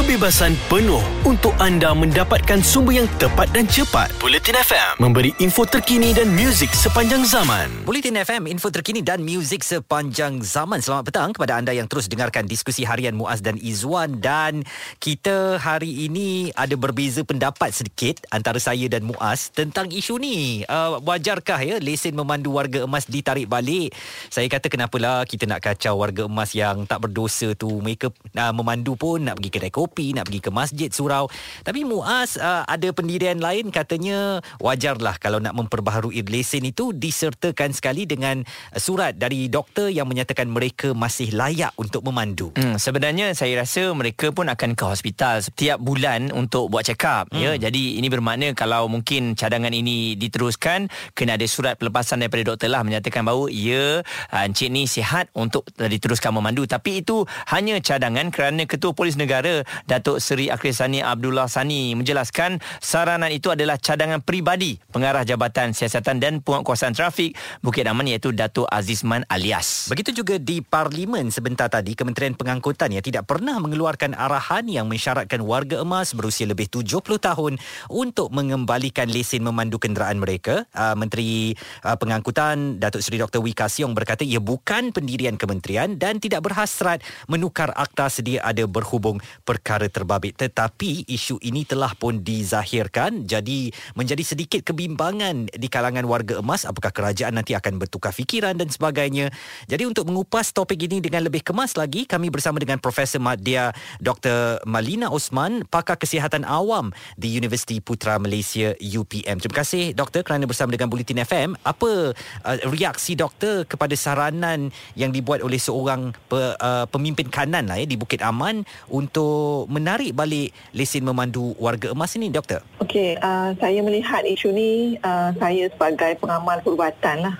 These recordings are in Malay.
kebebasan penuh untuk anda mendapatkan sumber yang tepat dan cepat. Bulletin FM memberi info terkini dan muzik sepanjang zaman. Bulletin FM, info terkini dan muzik sepanjang zaman. Selamat petang kepada anda yang terus dengarkan diskusi harian Muaz dan Izwan. Dan kita hari ini ada berbeza pendapat sedikit antara saya dan Muaz tentang isu ni. Uh, wajarkah ya lesen memandu warga emas ditarik balik? Saya kata kenapalah kita nak kacau warga emas yang tak berdosa tu. Mereka uh, memandu pun nak pergi kedai kopi kopi, nak pergi ke masjid surau. Tapi Muaz uh, ada pendirian lain katanya wajarlah kalau nak memperbaharui lesen itu disertakan sekali dengan surat dari doktor yang menyatakan mereka masih layak untuk memandu. Hmm, sebenarnya saya rasa mereka pun akan ke hospital setiap bulan untuk buat check up ya. hmm. ya. Jadi ini bermakna kalau mungkin cadangan ini diteruskan kena ada surat pelepasan daripada doktor lah menyatakan bahawa ya uh, encik ni sihat untuk diteruskan memandu tapi itu hanya cadangan kerana ketua polis negara Datuk Seri Akhil Sani Abdullah Sani menjelaskan saranan itu adalah cadangan peribadi pengarah Jabatan Siasatan dan Penguatkuasaan Trafik Bukit Aman iaitu Datuk Azizman alias. Begitu juga di Parlimen sebentar tadi Kementerian Pengangkutan yang tidak pernah mengeluarkan arahan yang mensyaratkan warga emas berusia lebih 70 tahun untuk mengembalikan lesen memandu kenderaan mereka. Uh, Menteri uh, Pengangkutan Datuk Seri Dr. Wika Siong berkata ia bukan pendirian kementerian dan tidak berhasrat menukar akta sedia ada berhubung perkara perkara terbabit. Tetapi isu ini telah pun dizahirkan jadi menjadi sedikit kebimbangan di kalangan warga emas apakah kerajaan nanti akan bertukar fikiran dan sebagainya. Jadi untuk mengupas topik ini dengan lebih kemas lagi kami bersama dengan Profesor Madya Dr. Malina Osman pakar kesihatan awam di Universiti Putra Malaysia UPM terima kasih doktor kerana bersama dengan Bulletin FM apa uh, reaksi doktor kepada saranan yang dibuat oleh seorang pe, uh, pemimpin kanan lah ya di Bukit Aman untuk menarik balik lesen memandu warga emas ini, Doktor? Okey, uh, saya melihat isu ni uh, saya sebagai pengamal perubatan lah.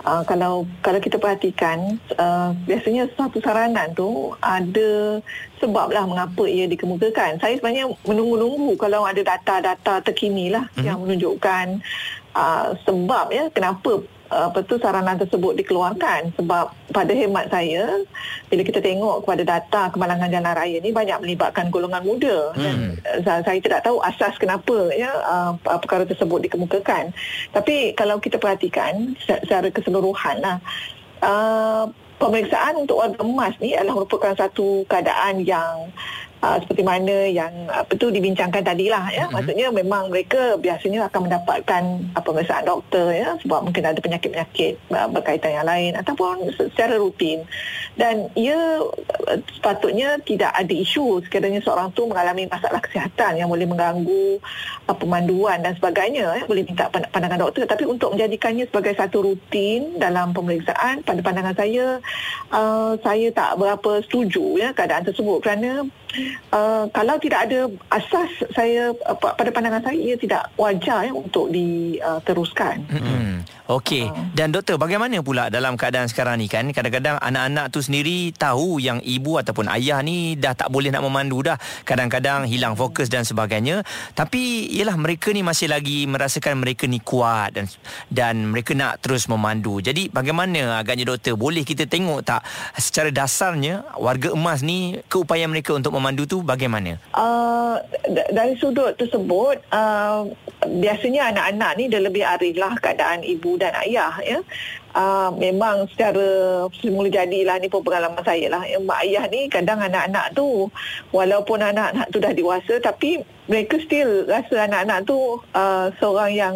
Uh, kalau kalau kita perhatikan uh, biasanya satu saranan tu ada sebab lah mengapa ia dikemukakan. Saya sebenarnya menunggu-nunggu kalau ada data-data terkini lah mm-hmm. yang menunjukkan uh, sebab ya kenapa apa tu saranan tersebut dikeluarkan. Sebab pada hemat saya bila kita tengok kepada data kemalangan jalan raya ni banyak melibatkan golongan muda. Hmm. dan saya tidak tahu asas kenapa ya uh, perkara tersebut dikemukakan. Tapi kalau kita perhatikan secara keseluruhan lah uh, pemeriksaan untuk warga emas ni adalah merupakan satu keadaan yang uh, seperti mana yang apa tu dibincangkan tadilah ya. Mm-hmm. maksudnya memang mereka biasanya akan mendapatkan uh, pemeriksaan doktor ya sebab mungkin ada penyakit-penyakit uh, berkaitan yang lain ataupun secara rutin. Dan ia uh, sepatutnya tidak ada isu sekiranya seorang tu mengalami masalah kesihatan yang boleh mengganggu uh, pemanduan dan sebagainya ya. Boleh minta pandangan doktor. Tapi untuk menjadikannya sebagai satu rutin dalam pemeriksaan pada pandangan saya uh, saya tak berapa setuju ya keadaan tersebut. Kerana uh, kalau tidak ada asas saya uh, pada pandangan saya ia tidak wajar ya untuk diteruskan. Uh, hmm. Okey. Uh. Dan doktor bagaimana pula dalam keadaan sekarang ni kan kadang-kadang anak-anak tu sendiri tahu yang ibu ataupun ayah ni dah tak boleh nak memandu dah. Kadang-kadang hilang fokus dan sebagainya. Tapi ialah mereka ni masih lagi merasakan mereka ni kuat dan dan mereka nak terus memandu. Jadi bagaimana agaknya doktor boleh kita tengok tak secara dasarnya warga emas ni keupayaan mereka untuk memandu tu bagaimana? Uh, dari sudut tersebut uh, biasanya anak-anak ni dah lebih arif lah keadaan ibu dan ayah ya uh, memang secara semula jadilah ni pun pengalaman saya lah yang mak ayah ni kadang anak-anak tu walaupun anak-anak tu dah dewasa tapi mereka still rasa anak-anak tu uh, seorang yang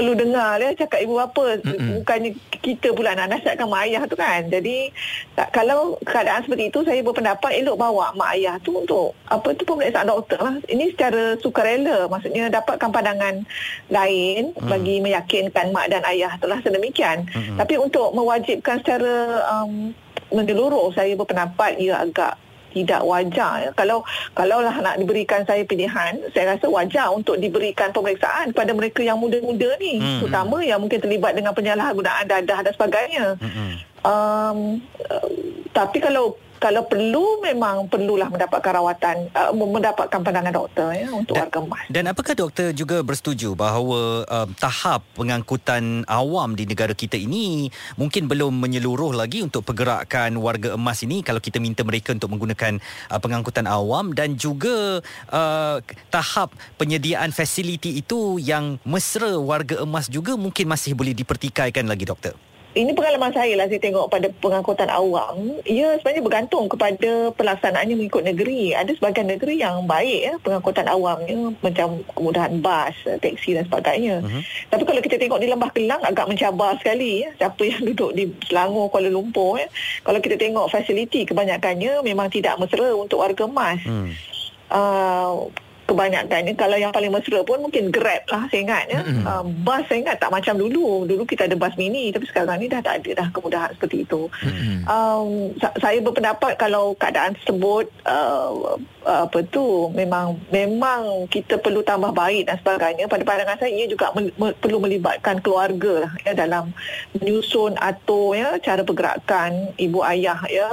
perlu dengar ya cakap ibu bapa Mm-mm. bukannya kita pula nak nasihatkan mak ayah tu kan jadi tak, kalau keadaan seperti itu saya berpendapat elok bawa mak ayah tu untuk apa tu pemeriksaan doktor lah ini secara sukarela maksudnya dapatkan pandangan lain mm. bagi meyakinkan mak dan ayah tu lah sedemikian Mm-mm. tapi untuk mewajibkan secara um, menyeluruh saya berpendapat ia agak tidak wajar kalau kalaulah nak diberikan saya pilihan saya rasa wajar untuk diberikan pemeriksaan kepada mereka yang muda-muda ni hmm. terutama yang mungkin terlibat dengan penyalahgunaan dadah dan sebagainya hmm. um, uh, tapi kalau kalau perlu memang perlulah mendapatkan rawatan uh, mendapatkan pandangan doktor ya untuk dan, warga emas. Dan apakah doktor juga bersetuju bahawa um, tahap pengangkutan awam di negara kita ini mungkin belum menyeluruh lagi untuk pergerakan warga emas ini kalau kita minta mereka untuk menggunakan uh, pengangkutan awam dan juga uh, tahap penyediaan fasiliti itu yang mesra warga emas juga mungkin masih boleh dipertikaikan lagi doktor ini pengalaman saya lah saya tengok pada pengangkutan awam ia sebenarnya bergantung kepada pelaksanaannya mengikut negeri. Ada sebagian negeri yang baik ya pengangkutan awamnya macam kemudahan bas teksi dan sebagainya. Uh-huh. tapi kalau kita tengok di Lembah Kelang agak mencabar sekali ya. Siapa yang duduk di Selangor Kuala Lumpur ya. Kalau kita tengok fasiliti kebanyakannya memang tidak mesra untuk warga emas. Hmm. uh, kebanyakan kalau yang paling mesra pun mungkin Grab lah saya ingat ya. Mm-hmm. Uh, bus saya ingat tak macam dulu. Dulu kita ada bus mini tapi sekarang ni dah tak ada dah kemudahan seperti itu. Mm-hmm. Um, saya berpendapat kalau keadaan tersebut uh, apa tu memang memang kita perlu tambah baik dan sebagainya pada pandangan saya ia juga me, me, perlu melibatkan keluarga lah ya dalam menyusun atau ya cara pergerakan ibu ayah ya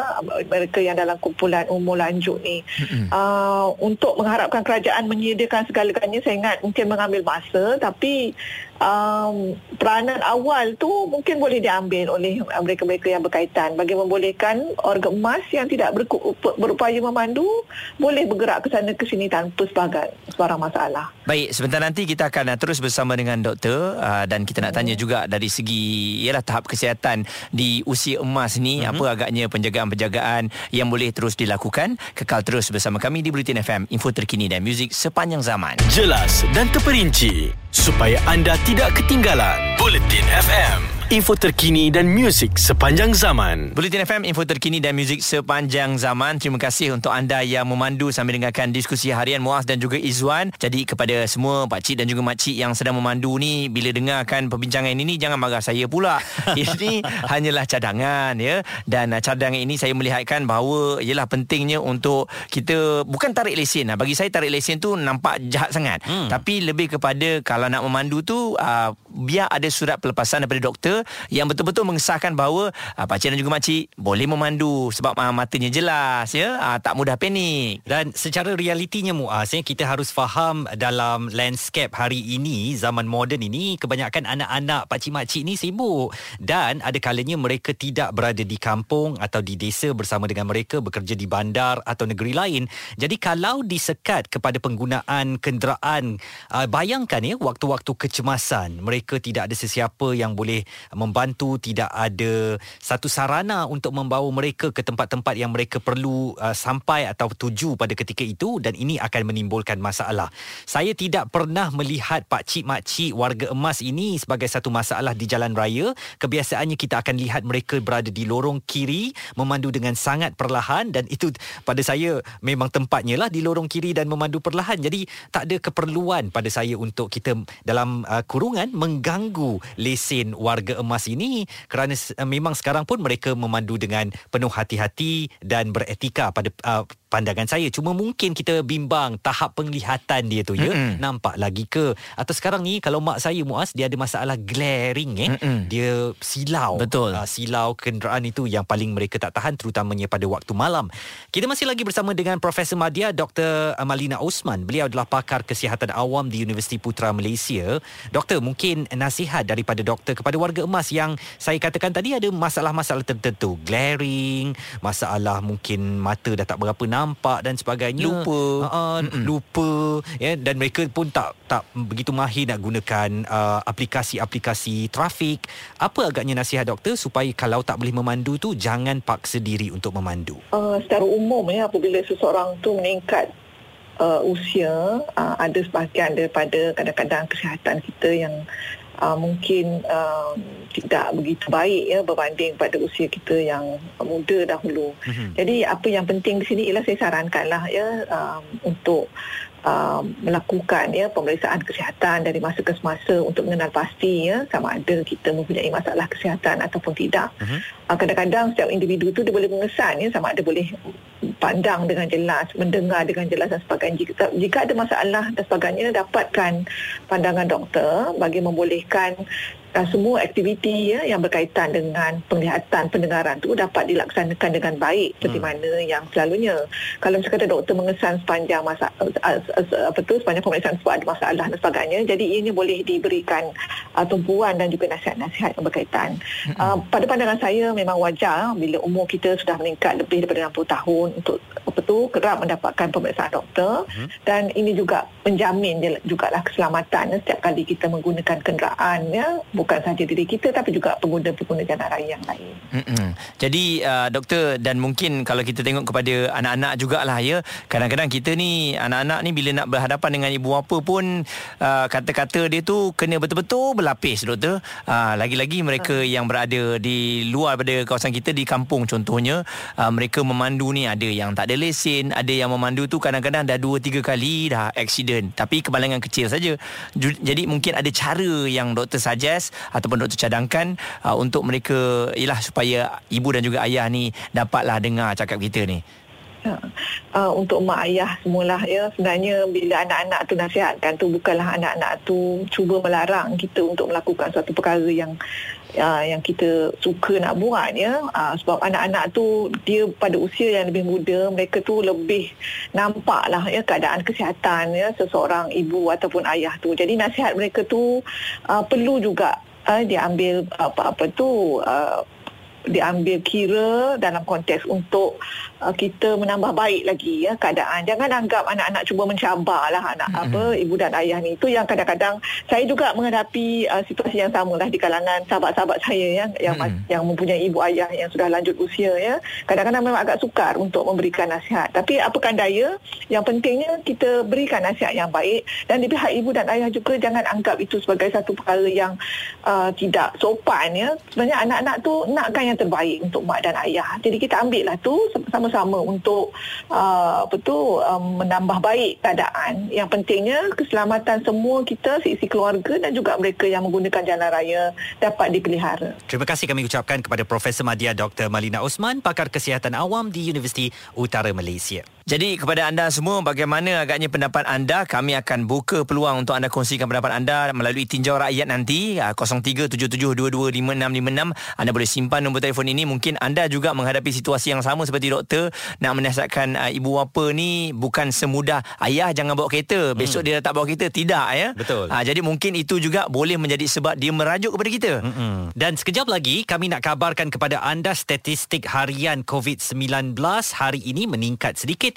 mereka yang dalam kumpulan umur lanjut ni mm-hmm. uh, untuk mengharapkan kerajaan menyediakan segala-galanya. Saya ingat mungkin mengambil masa tapi um, peranan awal tu mungkin boleh diambil oleh mereka-mereka yang berkaitan bagi membolehkan organ emas yang tidak berupaya memandu boleh bergerak ke sana ke sini tanpa sebagai sebarang masalah. Baik, sebentar nanti kita akan uh, terus bersama dengan doktor uh, dan kita nak tanya hmm. juga dari segi ialah tahap kesihatan di usia emas ni hmm. apa agaknya penjagaan-penjagaan yang boleh terus dilakukan. Kekal terus bersama kami di Bulletin FM, info terkini dan muzik sepanjang zaman. Jelas dan terperinci supaya anda tidak ketinggalan. Bulletin FM info terkini dan muzik sepanjang zaman. Bulletin FM, info terkini dan muzik sepanjang zaman. Terima kasih untuk anda yang memandu sambil dengarkan diskusi harian Muaz dan juga Izwan. Jadi kepada semua pakcik dan juga makcik yang sedang memandu ni, bila dengarkan perbincangan ini, jangan marah saya pula. ini hanyalah cadangan ya. Dan uh, cadangan ini saya melihatkan bahawa ialah pentingnya untuk kita bukan tarik lesen. Bagi saya tarik lesen tu nampak jahat sangat. Hmm. Tapi lebih kepada kalau nak memandu tu, uh, biar ada surat pelepasan daripada doktor yang betul-betul mengesahkan bahawa uh, pakcik dan juga makcik boleh memandu sebab uh, matanya jelas ya. Uh, tak mudah panik. Dan secara realitinya Muaz ya, kita harus faham dalam landscape hari ini zaman moden ini kebanyakan anak-anak pakcik makcik ni sibuk. Dan ada kalanya mereka tidak berada di kampung atau di desa bersama dengan mereka bekerja di bandar atau negeri lain. Jadi kalau disekat kepada penggunaan kenderaan uh, bayangkan ya waktu-waktu kecemasan mereka tidak ada sesiapa yang boleh membantu tidak ada satu sarana untuk membawa mereka ke tempat-tempat yang mereka perlu uh, sampai atau tuju pada ketika itu dan ini akan menimbulkan masalah. Saya tidak pernah melihat pak cik mak cik warga emas ini sebagai satu masalah di jalan raya. Kebiasaannya kita akan lihat mereka berada di lorong kiri memandu dengan sangat perlahan dan itu pada saya memang tempatnya lah di lorong kiri dan memandu perlahan. Jadi tak ada keperluan pada saya untuk kita dalam uh, kurungan mengganggu lesen warga emas ini kerana uh, memang sekarang pun mereka memandu dengan penuh hati-hati dan beretika pada uh, pandangan saya. Cuma mungkin kita bimbang tahap penglihatan dia tu ya. Mm-mm. nampak lagi ke? Atau sekarang ni kalau mak saya Muaz dia ada masalah glaring eh. Mm-mm. dia silau. Betul. Uh, silau kenderaan itu yang paling mereka tak tahan terutamanya pada waktu malam. Kita masih lagi bersama dengan Profesor Madia Dr. Malina Osman. Beliau adalah pakar kesihatan awam di Universiti Putra Malaysia. Doktor mungkin nasihat daripada doktor kepada warga emas yang saya katakan tadi ada masalah-masalah tertentu. Glaring masalah mungkin mata dah tak berapa nampak dan sebagainya. Lupa. Uh, lupa ya. Dan mereka pun tak tak begitu mahir nak gunakan uh, aplikasi-aplikasi trafik. Apa agaknya nasihat doktor supaya kalau tak boleh memandu tu jangan paksa diri untuk memandu? Uh, secara umum ya apabila seseorang tu meningkat uh, usia uh, ada sebahagian daripada kadang-kadang kesihatan kita yang uh, mungkin uh, tidak begitu baik ya berbanding pada usia kita yang muda dahulu. Mm-hmm. Jadi apa yang penting di sini ialah saya sarankanlah ya um, untuk uh, melakukan ya pemeriksaan kesihatan dari masa ke semasa untuk mengenal pasti ya sama ada kita mempunyai masalah kesihatan ataupun tidak. Mm-hmm. uh, kadang-kadang setiap individu tu dia boleh mengesan ya sama ada boleh pandang dengan jelas, mendengar dengan jelas dan sebagainya. Jika, jika ada masalah dan sebagainya dapatkan pandangan doktor bagi membolehkan uh, semua aktiviti ya yang berkaitan dengan penglihatan pendengaran tu dapat dilaksanakan dengan baik seperti hmm. mana yang selalunya kalau misalkan doktor mengesan sepanjang masa uh, uh, apa tu sepanjang pemeriksaan sebab ada masalah dan sebagainya jadi ini boleh diberikan uh, tumpuan dan juga nasihat-nasihat yang berkaitan hmm. uh, pada pandangan saya memang wajar bila umur kita sudah meningkat lebih daripada 60 tahun untuk apa tu kerap mendapatkan pemeriksaan doktor hmm. dan ini juga menjamin jugalah keselamatan setiap kali kita menggunakan kenderaan ya bukan sahaja diri kita tapi juga pengguna-pengguna jalan raya yang lain. Mm-mm. Jadi uh, doktor dan mungkin kalau kita tengok kepada anak-anak jugalah ya kadang-kadang kita ni anak-anak ni bila nak berhadapan dengan ibu bapa pun uh, kata-kata dia tu kena betul-betul berlapis doktor. Uh, lagi-lagi mereka hmm. yang berada di luar daripada kawasan kita di kampung contohnya uh, mereka memandu ni ada yang tak ada lesen, ada yang memandu tu kadang-kadang dah 2 3 kali dah accident tapi kebalangan kecil saja. Jadi mungkin ada cara yang doktor suggest ataupun doktor cadangkan uh, untuk mereka ialah supaya ibu dan juga ayah ni dapatlah dengar cakap kita ni. Ya. Uh, untuk mak ayah semulah ya sebenarnya bila anak-anak tu nasihatkan tu bukanlah anak-anak tu cuba melarang kita untuk melakukan suatu perkara yang uh, yang kita suka nak buat ya. Uh, sebab anak-anak tu dia pada usia yang lebih muda mereka tu lebih nampak lah ya keadaan kesihatan ya seseorang ibu ataupun ayah tu. Jadi nasihat mereka tu uh, perlu juga uh, dia ambil apa-apa tu uh, diambil kira dalam konteks untuk uh, kita menambah baik lagi ya keadaan. Jangan anggap anak-anak cuba mencabarlah anak mm-hmm. apa ibu dan ayah ni. Itu yang kadang-kadang saya juga menghadapi uh, situasi yang sama lah di kalangan sahabat-sahabat saya ya yang mm-hmm. yang mempunyai ibu ayah yang sudah lanjut usia ya. Kadang-kadang memang agak sukar untuk memberikan nasihat. Tapi apakan daya, yang pentingnya kita berikan nasihat yang baik dan di pihak ibu dan ayah juga jangan anggap itu sebagai satu perkara yang uh, tidak sopan ya. Sebenarnya anak-anak tu nakkan yang terbaik untuk mak dan ayah. Jadi kita ambil lah tu sama sama-sama untuk uh, apa tu um, menambah baik keadaan. Yang pentingnya keselamatan semua kita, sisi keluarga dan juga mereka yang menggunakan jalan raya dapat dipelihara. Terima kasih kami ucapkan kepada Profesor Madya Dr. Malina Osman, pakar kesihatan awam di Universiti Utara Malaysia. Jadi kepada anda semua bagaimana agaknya pendapat anda? Kami akan buka peluang untuk anda kongsikan pendapat anda melalui tinjau rakyat nanti. 0377225656 anda boleh simpan nombor telefon ini. Mungkin anda juga menghadapi situasi yang sama seperti doktor nak menasihatkan uh, ibu bapa ni bukan semudah ayah jangan bawa kereta. Besok hmm. dia tak bawa kereta tidak ya. Betul. Uh, jadi mungkin itu juga boleh menjadi sebab dia merajuk kepada kita. Hmm. dan sekejap lagi kami nak kabarkan kepada anda statistik harian COVID-19 hari ini meningkat sedikit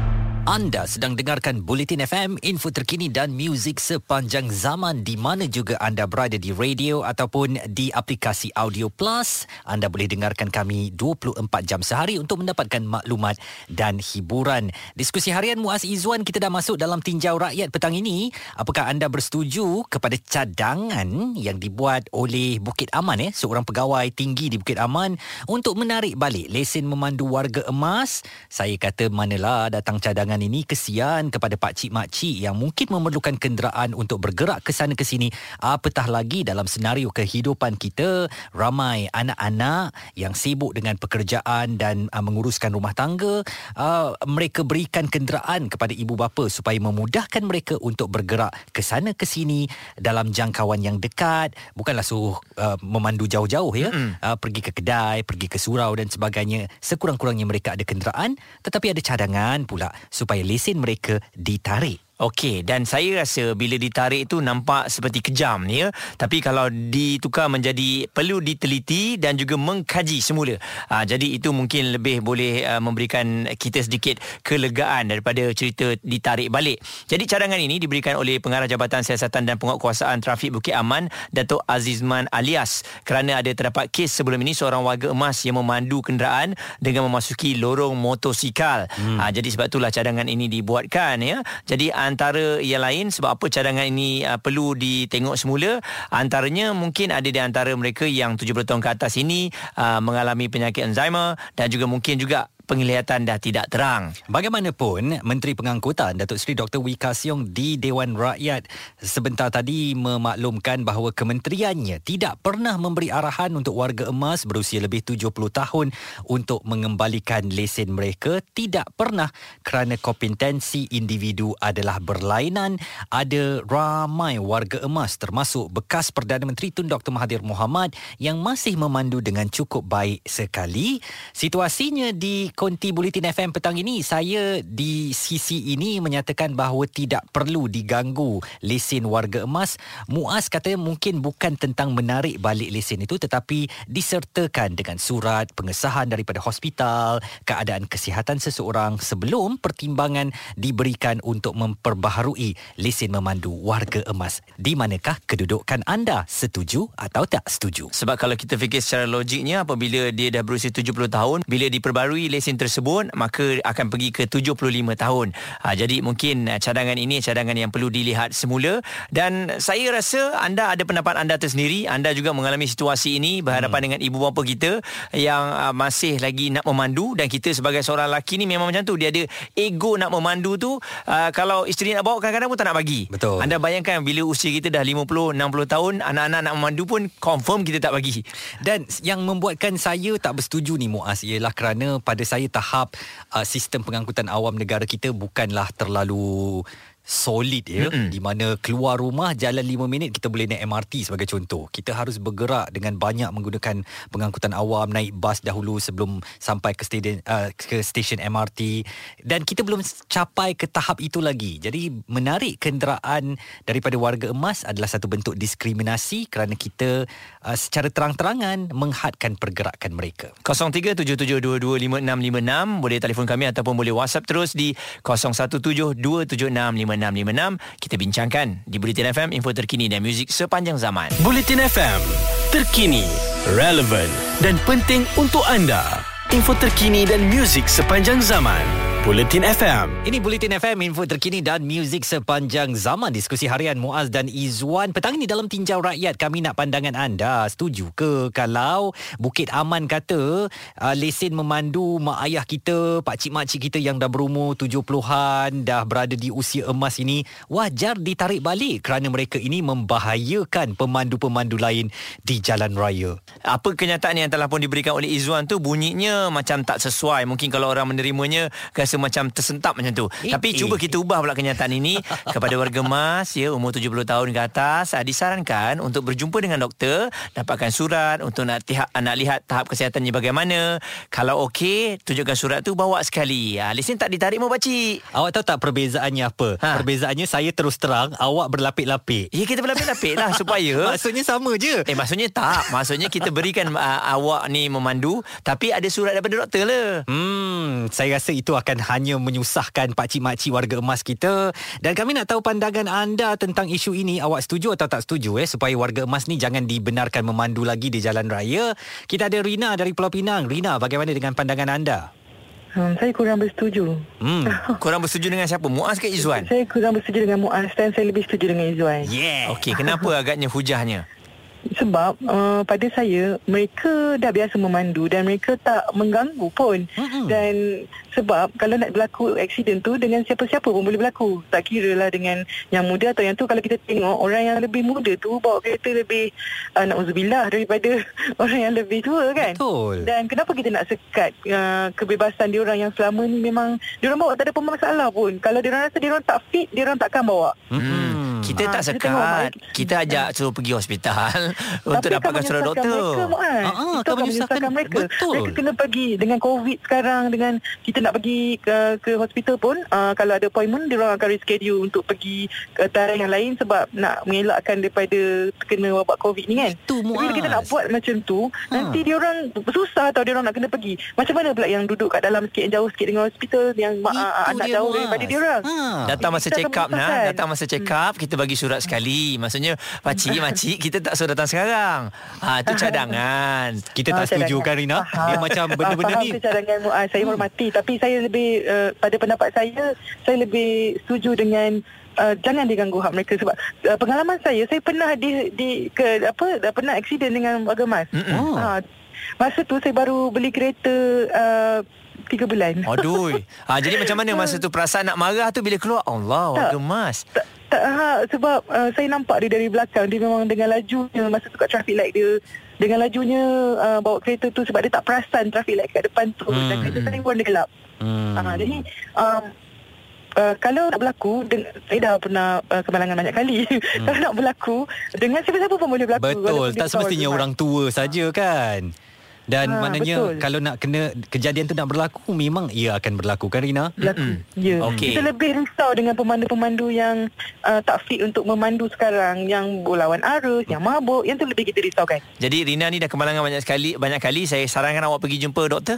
Anda sedang dengarkan Bulletin FM, info terkini dan muzik sepanjang zaman di mana juga anda berada di radio ataupun di aplikasi Audio Plus. Anda boleh dengarkan kami 24 jam sehari untuk mendapatkan maklumat dan hiburan. Diskusi harian Muaz Izzuan kita dah masuk dalam tinjau rakyat petang ini. Apakah anda bersetuju kepada cadangan yang dibuat oleh Bukit Aman eh, seorang pegawai tinggi di Bukit Aman untuk menarik balik lesen memandu warga emas? Saya kata manalah datang cadangan perbincangan ini kesian kepada pak cik mak cik yang mungkin memerlukan kenderaan untuk bergerak ke sana ke sini apatah lagi dalam senario kehidupan kita ramai anak-anak yang sibuk dengan pekerjaan dan uh, menguruskan rumah tangga uh, mereka berikan kenderaan kepada ibu bapa supaya memudahkan mereka untuk bergerak ke sana ke sini dalam jangkauan yang dekat. Bukanlah suruh uh, memandu jauh-jauh ya uh, pergi ke kedai pergi ke surau dan sebagainya. Sekurang-kurangnya mereka ada kenderaan tetapi ada cadangan pula supaya lesen mereka ditarik. Okey dan saya rasa bila ditarik itu nampak seperti kejam ya tapi kalau ditukar menjadi perlu diteliti dan juga mengkaji semula. Ha, jadi itu mungkin lebih boleh uh, memberikan kita sedikit kelegaan daripada cerita ditarik balik. Jadi cadangan ini diberikan oleh Pengarah Jabatan Siasatan dan Penguatkuasaan Trafik Bukit Aman Datuk Azizman Alias kerana ada terdapat kes sebelum ini seorang warga emas yang memandu kenderaan dengan memasuki lorong motosikal. Hmm. Ha, jadi sebab itulah cadangan ini dibuatkan ya. Jadi antara yang lain? Sebab apa cadangan ini uh, perlu ditengok semula? Antaranya mungkin ada di antara mereka yang 70 tahun ke atas ini uh, mengalami penyakit Alzheimer dan juga mungkin juga penglihatan dah tidak terang. Bagaimanapun, Menteri Pengangkutan Datuk Seri Dr. Wika Siong di Dewan Rakyat sebentar tadi memaklumkan bahawa kementeriannya tidak pernah memberi arahan untuk warga emas berusia lebih 70 tahun untuk mengembalikan lesen mereka. Tidak pernah kerana kompetensi individu adalah berlainan. Ada ramai warga emas termasuk bekas Perdana Menteri Tun Dr. Mahathir Mohamad yang masih memandu dengan cukup baik sekali. Situasinya di konti Bulletin FM petang ini saya di sisi ini menyatakan bahawa tidak perlu diganggu lesen warga emas. Muaz kata mungkin bukan tentang menarik balik lesen itu tetapi disertakan dengan surat pengesahan daripada hospital, keadaan kesihatan seseorang sebelum pertimbangan diberikan untuk memperbaharui lesen memandu warga emas. Di manakah kedudukan anda? Setuju atau tak setuju? Sebab kalau kita fikir secara logiknya apabila dia dah berusia 70 tahun, bila diperbarui lesen vaksin tersebut maka akan pergi ke 75 tahun. Ha, jadi mungkin uh, cadangan ini cadangan yang perlu dilihat semula dan saya rasa anda ada pendapat anda tersendiri. Anda juga mengalami situasi ini berhadapan hmm. dengan ibu bapa kita yang uh, masih lagi nak memandu dan kita sebagai seorang lelaki ni memang macam tu. Dia ada ego nak memandu tu uh, kalau isteri nak bawa kadang-kadang pun tak nak bagi. Betul. Anda bayangkan bila usia kita dah 50, 60 tahun anak-anak nak memandu pun confirm kita tak bagi. Dan yang membuatkan saya tak bersetuju ni Muaz ialah kerana pada saya tahap uh, sistem pengangkutan awam negara kita bukanlah terlalu solid ya Mm-mm. di mana keluar rumah jalan 5 minit kita boleh naik MRT sebagai contoh. Kita harus bergerak dengan banyak menggunakan pengangkutan awam naik bas dahulu sebelum sampai ke stesen uh, ke stesen MRT dan kita belum capai ke tahap itu lagi. Jadi menarik kenderaan daripada warga emas adalah satu bentuk diskriminasi kerana kita uh, secara terang-terangan menghadkan pergerakan mereka. 0377225656 boleh telefon kami ataupun boleh WhatsApp terus di 0172765656 kita bincangkan di Bulletin FM info terkini dan muzik sepanjang zaman. Bulletin FM, terkini, relevan dan penting untuk anda. Info terkini dan muzik sepanjang zaman. Bulletin FM. Ini Bulletin FM, info terkini dan muzik sepanjang zaman. Diskusi harian Muaz dan Izwan. Petang ini dalam Tinjau Rakyat, kami nak pandangan anda. Setuju ke kalau Bukit Aman kata uh, lesen memandu mak ayah kita, pakcik-makcik kita yang dah berumur 70-an, dah berada di usia emas ini, wajar ditarik balik kerana mereka ini membahayakan pemandu-pemandu lain di jalan raya. Apa kenyataan yang telah pun diberikan oleh Izwan tu bunyinya macam tak sesuai. Mungkin kalau orang menerimanya rasa macam tersentak macam tu. Eh, Tapi eh. cuba kita ubah pula kenyataan ini kepada warga emas ya umur 70 tahun ke atas uh, disarankan untuk berjumpa dengan doktor, dapatkan surat untuk nak lihat nak lihat tahap kesihatannya bagaimana. Kalau okey, tunjukkan surat tu bawa sekali. Uh, lesen tak ditarik mau pakcik. Awak tahu tak perbezaannya apa? Ha. Perbezaannya saya terus terang, awak berlapik-lapik. Ya kita berlapik-lapik lah supaya maksudnya sama je. Eh maksudnya tak. Maksudnya kita berikan uh, awak ni memandu tapi ada surat daripada doktor lah. Hmm, saya rasa itu akan hanya menyusahkan pakcik-makcik warga emas kita dan kami nak tahu pandangan anda tentang isu ini awak setuju atau tak setuju eh supaya warga emas ni jangan dibenarkan memandu lagi di jalan raya kita ada Rina dari Pulau Pinang Rina bagaimana dengan pandangan anda Hmm, saya kurang bersetuju. Hmm, kurang bersetuju dengan siapa? Muaz ke Izzuan? Saya kurang bersetuju dengan Muaz dan saya lebih setuju dengan Izzuan. Yeah. Okey, kenapa agaknya hujahnya? Sebab uh, pada saya mereka dah biasa memandu dan mereka tak mengganggu pun. Mm-hmm. dan sebab kalau nak berlaku aksiden tu dengan siapa-siapa pun boleh berlaku. Tak kira lah dengan yang muda atau yang tu. Kalau kita tengok orang yang lebih muda tu bawa kereta lebih uh, na'udzubillah daripada orang yang lebih tua kan? Betul. Dan kenapa kita nak sekat uh, kebebasan diorang yang selama ni memang diorang bawa tak ada masalah pun. Kalau diorang rasa diorang tak fit diorang takkan bawa. Mm-hmm. Kita ha, tak sekat. Kita ajak suruh pergi hospital Untuk dapatkan surat doktor. mereka, ha, ha, Itu menyusahkan mereka. Betul. Mereka kena pergi Dengan COVID sekarang Dengan kita nak pergi ke, ke hospital pun uh, Kalau ada appointment Diorang akan reschedule Untuk pergi ke tarikh yang lain Sebab nak mengelakkan Daripada Terkena wabak COVID ni kan. Itu Muaz Bila kita nak buat macam tu ha. Nanti diorang Susah tau Diorang nak kena pergi. Macam mana pula yang duduk kat dalam Sikit yang jauh sikit dengan hospital Yang uh, anak jauh Muaz. daripada diorang ha. Datang masa check up nah. Datang masa check up hmm. Kita bagi surat sekali. Maksudnya pakcik makcik kita tak suruh datang sekarang. Ha itu cadangan. Kita tak oh, setuju kan Rina? Dia macam benda-benda ni. Cadangan uh, saya hmm. hormati tapi saya lebih uh, pada pendapat saya saya lebih setuju dengan uh, jangan diganggu hak mereka sebab uh, pengalaman saya saya pernah di di ke apa uh, pernah aksiden dengan warga emas. Oh. Uh, masa tu saya baru beli kereta uh, tiga bulan. Aduh. ha, jadi macam mana masa tu perasaan nak marah tu bila keluar Allah warga emas. Tak, tak ha, sebab uh, saya nampak dia dari belakang dia memang dengan lajunya masa tu kat traffic light dia dengan lajunya uh, bawa kereta tu sebab dia tak perasan traffic light kat depan tu hmm. dan kereta saya warna gelap. Hmm. Uh, jadi um, Uh, kalau nak berlaku deng- Saya dah pernah uh, Kemalangan banyak kali hmm. Kalau nak berlaku Dengan siapa-siapa pun boleh berlaku Betul, tak dia semestinya orang tua saja kan. Dan Ha, maknanya betul. kalau nak kena kejadian tu nak berlaku memang ia akan berlaku kan Rina? berlaku. Ya. Okey. Kita lebih risau dengan pemandu-pemandu yang uh, tak fit untuk memandu sekarang, yang berlawan arus, yang mabuk, yang tu lebih kita risaukan. Jadi Rina ni dah kemalangan banyak sekali banyak kali saya sarankan awak pergi jumpa doktor.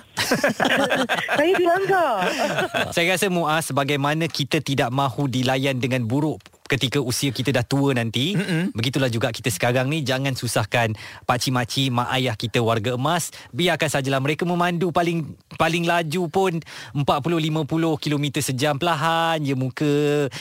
Saya dilanggar. Saya rasa Muaz bagaimana kita tidak mahu dilayan dengan buruk ketika usia kita dah tua nanti Mm-mm. begitulah juga kita sekarang ni jangan susahkan pakcik mak ayah kita warga emas biarkan sajalah mereka memandu paling paling laju pun 40 50 km sejam perlahan je muka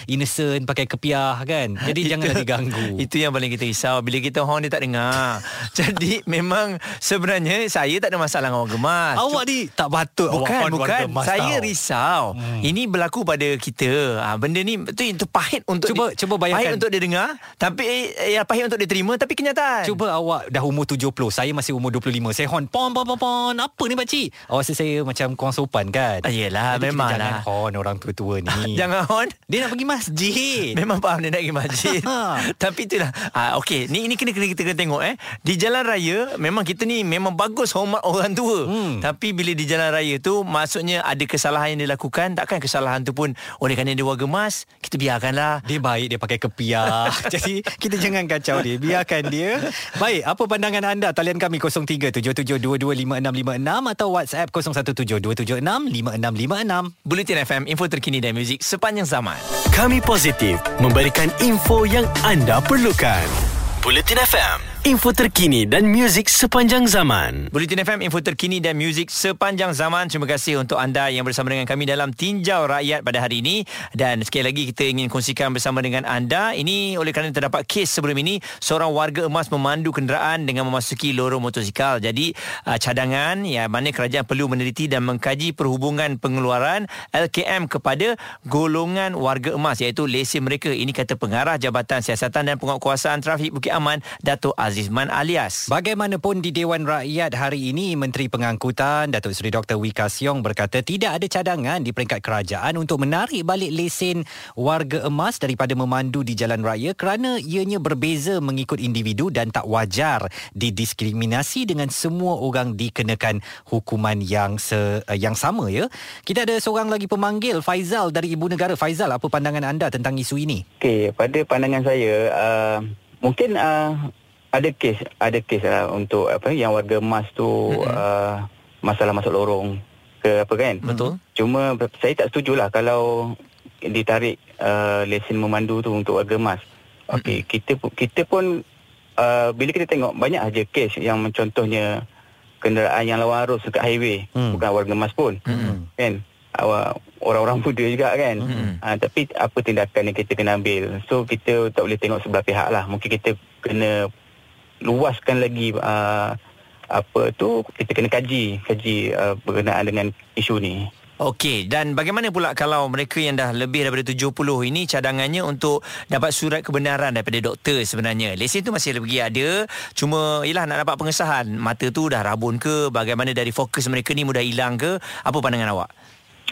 innocent pakai kepiah kan jadi janganlah diganggu Itu yang paling kita risau Bila kita horn dia tak dengar Jadi memang Sebenarnya Saya tak ada masalah dengan orang gemas awak ni tak patut awak Bukan, warga bukan. emas Saya tau. risau. Hmm. Ini berlaku pada kita. Ha, benda ni tu itu pahit untuk Cuba- di, cuba bayangkan. Pahit untuk dia dengar, tapi eh, ya pahit untuk dia terima tapi kenyataan. Cuba awak dah umur 70 Saya masih umur 25 Saya horn Pon pon pon pon Apa ni pakcik Awak rasa saya macam kurang sopan kan Ah, yelah, Jadi kita memanglah. Jangan horn orang tua-tua ni Jangan horn. Dia nak pergi masjid Memang faham dia nak pergi masjid Ha. Tapi itulah ah, Okey Ni ini kena, kena kita kena tengok eh Di jalan raya Memang kita ni Memang bagus hormat orang tua Hmm. Tapi bila di jalan raya tu Maksudnya ada kesalahan yang dia lakukan Takkan kesalahan tu pun Oleh kerana dia warga emas Kita biarkanlah Dia baik dia pakai kepiah. Jadi kita jangan kacau dia. Biarkan dia. Baik apa pandangan anda? Talian kami 0377225656 Atau WhatsApp 0172765656 Bulletin FM Info terkini dan muzik Sepanjang zaman. Kami positif memberikan info yang anda perlukan. Bulletin FM, info terkini dan muzik sepanjang zaman. Bulletin FM info terkini dan muzik sepanjang zaman. Terima kasih untuk anda yang bersama dengan kami dalam Tinjau Rakyat pada hari ini. Dan sekali lagi kita ingin kongsikan bersama dengan anda. Ini oleh kerana terdapat kes sebelum ini. Seorang warga emas memandu kenderaan dengan memasuki lorong motosikal. Jadi uh, cadangan ya mana kerajaan perlu meneliti dan mengkaji perhubungan pengeluaran LKM kepada golongan warga emas iaitu lesen mereka. Ini kata pengarah Jabatan Siasatan dan Penguatkuasaan Trafik Bukit Aman Dato' Azizman Alias. Bagaimanapun di Dewan Rakyat hari ini Menteri Pengangkutan Datuk Seri Dr. Wika Siong berkata tidak ada cadangan di peringkat kerajaan untuk menarik balik lesen warga emas daripada memandu di jalan raya kerana ianya berbeza mengikut individu dan tak wajar didiskriminasi dengan semua orang dikenakan hukuman yang se, uh, yang sama ya. Kita ada seorang lagi pemanggil Faizal dari Ibu Negara. Faizal apa pandangan anda tentang isu ini? Okey, pada pandangan saya uh, mungkin uh, ada kes ada kes uh, untuk apa yang warga emas tu mm-hmm. uh, masalah masuk lorong ke apa kan. Betul. Cuma saya tak setujulah kalau ditarik uh, lesen memandu tu untuk warga emas. Okey, mm-hmm. kita kita pun uh, bila kita tengok banyak aja kes yang contohnya kenderaan yang lawan arus dekat highway Hmm. bukan warga emas pun. Hmm. Kan? Awak orang-orang muda juga kan. Mm-mm. Ha, tapi apa tindakan yang kita kena ambil? So kita tak boleh tengok sebelah pihak lah. Mungkin kita kena luaskan lagi uh, apa tu kita kena kaji kaji uh, berkenaan dengan isu ni. Okey, dan bagaimana pula kalau mereka yang dah lebih daripada 70 ini cadangannya untuk dapat surat kebenaran daripada doktor sebenarnya. Lesen tu masih lagi ada, cuma ialah nak dapat pengesahan. Mata tu dah rabun ke, bagaimana dari fokus mereka ni mudah hilang ke? Apa pandangan awak?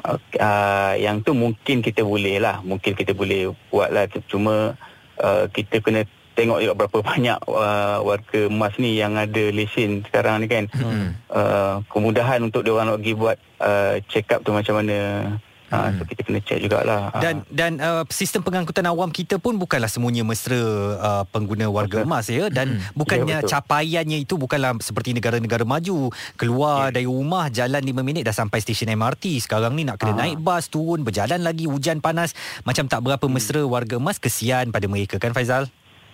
Okay, uh, yang tu mungkin kita boleh lah, mungkin kita boleh buat lah. Cuma uh, kita kena tengok juga berapa banyak uh, warga emas ni yang ada lesen sekarang ni kan. Hmm. Uh, kemudahan untuk dia orang nak pergi buat uh, check up tu macam mana. Uh, so kita kena check jugalah. Ah. Dan dan uh, sistem pengangkutan awam kita pun bukanlah semuanya mesra uh, pengguna warga Betul. emas ya dan Hmm. bukannya Ya, betul. capaiannya itu bukanlah seperti negara-negara maju keluar Ya. dari rumah jalan 5 minit dah sampai stesen MRT sekarang ni nak kena Ah. naik bas turun berjalan lagi hujan panas macam tak berapa mesra warga emas kesian pada mereka kan Faizal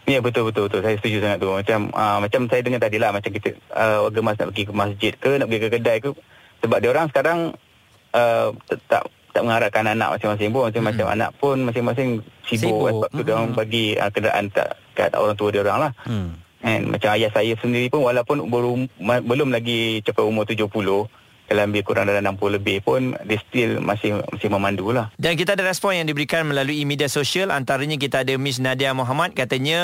Ya betul betul betul. Saya setuju sangat tu. Macam uh, macam saya dengar tadi lah macam kita uh, warga emas nak pergi ke masjid ke nak pergi ke kedai ke sebab dia orang sekarang uh, tak tak mengharapkan anak masing-masing pun. Macam-macam anak pun Masing-masing sibuk, Sibuk. Sebab tu dia orang bagi uh, kenderaan tak, kat orang tua dia orang lah. Hmm. And macam ayah saya sendiri pun walaupun baru, ma- belum lagi capai umur 70 dalam lebih kurang dalam 60 lebih pun dia still masih masih memandu lah. Dan kita ada respon yang diberikan melalui media sosial. Antaranya kita ada Miss Nadia Muhammad. Katanya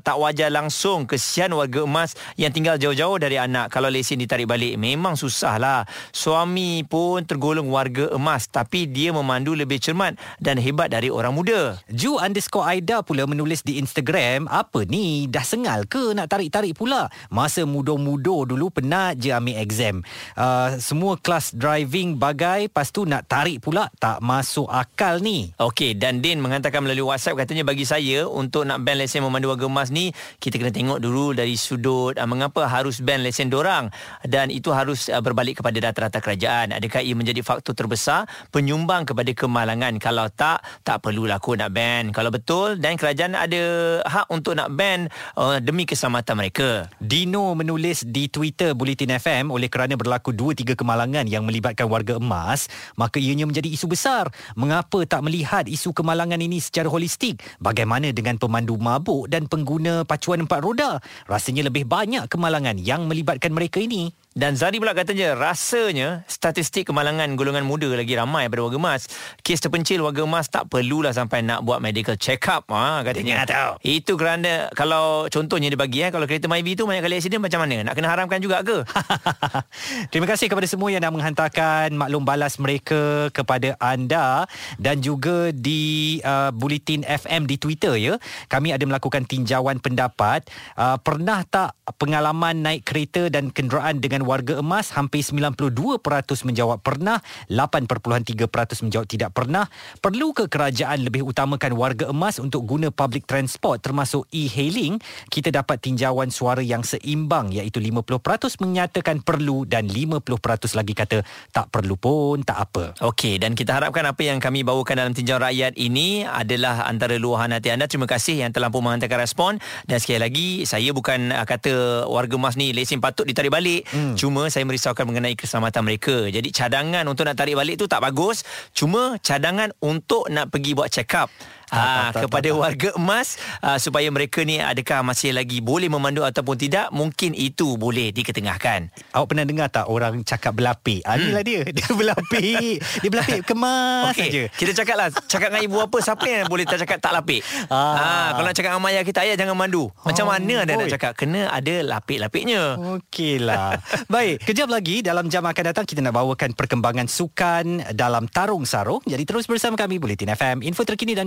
tak wajar langsung Kesian warga emas yang tinggal jauh-jauh dari anak. Kalau lesen ditarik balik Memang susah lah Suami pun tergolong warga emas Tapi dia memandu lebih cermat Dan hebat dari orang muda. Ju underscore Aida pula menulis di Instagram Apa ni? Dah sengal ke nak tarik-tarik pula? Masa muda-muda dulu penat je ambil exam. Uh, Semua kelas driving bagai Lepas tu nak tarik pula tak masuk akal ni. Okey dan Din menghantarkan melalui WhatsApp katanya bagi saya untuk nak ban lesen memandu warga emas ni kita kena tengok dulu dari sudut uh, mengapa harus ban lesen dorang. Dan itu harus uh, berbalik kepada data-data kerajaan. Adakah ia menjadi faktor terbesar? Penyumbang kepada kemalangan. Kalau tak tak perlulah aku nak ban. Kalau betul dan kerajaan ada hak untuk nak ban uh, demi keselamatan mereka. Dino menulis di Twitter Bulletin FM oleh kerana berlaku 2-3 kemalangan yang melibatkan warga emas, maka ianya menjadi isu besar. Mengapa tak melihat isu kemalangan ini secara holistik? Bagaimana dengan pemandu mabuk dan pengguna pacuan empat roda? Rasanya lebih banyak kemalangan yang melibatkan mereka ini. Dan Zari pula katanya rasanya statistik kemalangan golongan muda lagi ramai daripada warga emas. Kes terpencil warga emas tak perlulah sampai nak buat medical check up ha katanya. Dengar. Itu kerana kalau contohnya dia bagi eh kalau kereta Myvi tu banyak kali aksiden macam mana? Nak kena haramkan juga ke? Terima kasih kepada semua yang dah menghantarkan maklum balas mereka kepada anda dan juga di uh, Bulletin FM di Twitter ya. Kami ada melakukan tinjauan pendapat. Uh, pernah tak pengalaman naik kereta dan kenderaan dengan warga emas? Hampir 92% menjawab pernah, 8.3% menjawab tidak pernah. Perlu ke kerajaan lebih utamakan warga emas untuk guna public transport termasuk e-hailing? Kita dapat tinjauan suara yang seimbang iaitu 50% menyatakan perlu dan 50% lagi kata tak perlu pun tak apa. Okey dan kita harapkan apa yang kami bawakan dalam tinjauan rakyat ini adalah antara luahan hati anda. Terima kasih yang terlampau menghantarkan respon dan sekali lagi saya bukan uh, kata warga emas ni lesen patut ditarik balik. Hmm. Cuma saya merisaukan mengenai keselamatan mereka. Jadi cadangan untuk nak tarik balik tu tak bagus. Cuma cadangan untuk nak pergi buat check up. Ah, kepada warga emas ah, supaya mereka ni adakah masih lagi boleh memandu ataupun tidak mungkin itu boleh diketengahkan Awak pernah dengar tak orang cakap berlapik? Ah, inilah dia. Dia berlapik. dia berlapik kemas Okey, saja. kita cakap lah Cakap dengan ibu apa Siapa yang boleh tak cakap tak lapik Ah. ah. Kalau nak cakap dengan ayah kita Ayah jangan mandu Macam Oh, mana anda nak cakap Kena ada lapik-lapiknya Okeylah. Baik, kejap lagi dalam jam akan datang kita nak bawakan perkembangan sukan dalam tarung sarung. Jadi terus bersama kami Bulletin FM, info terkini dan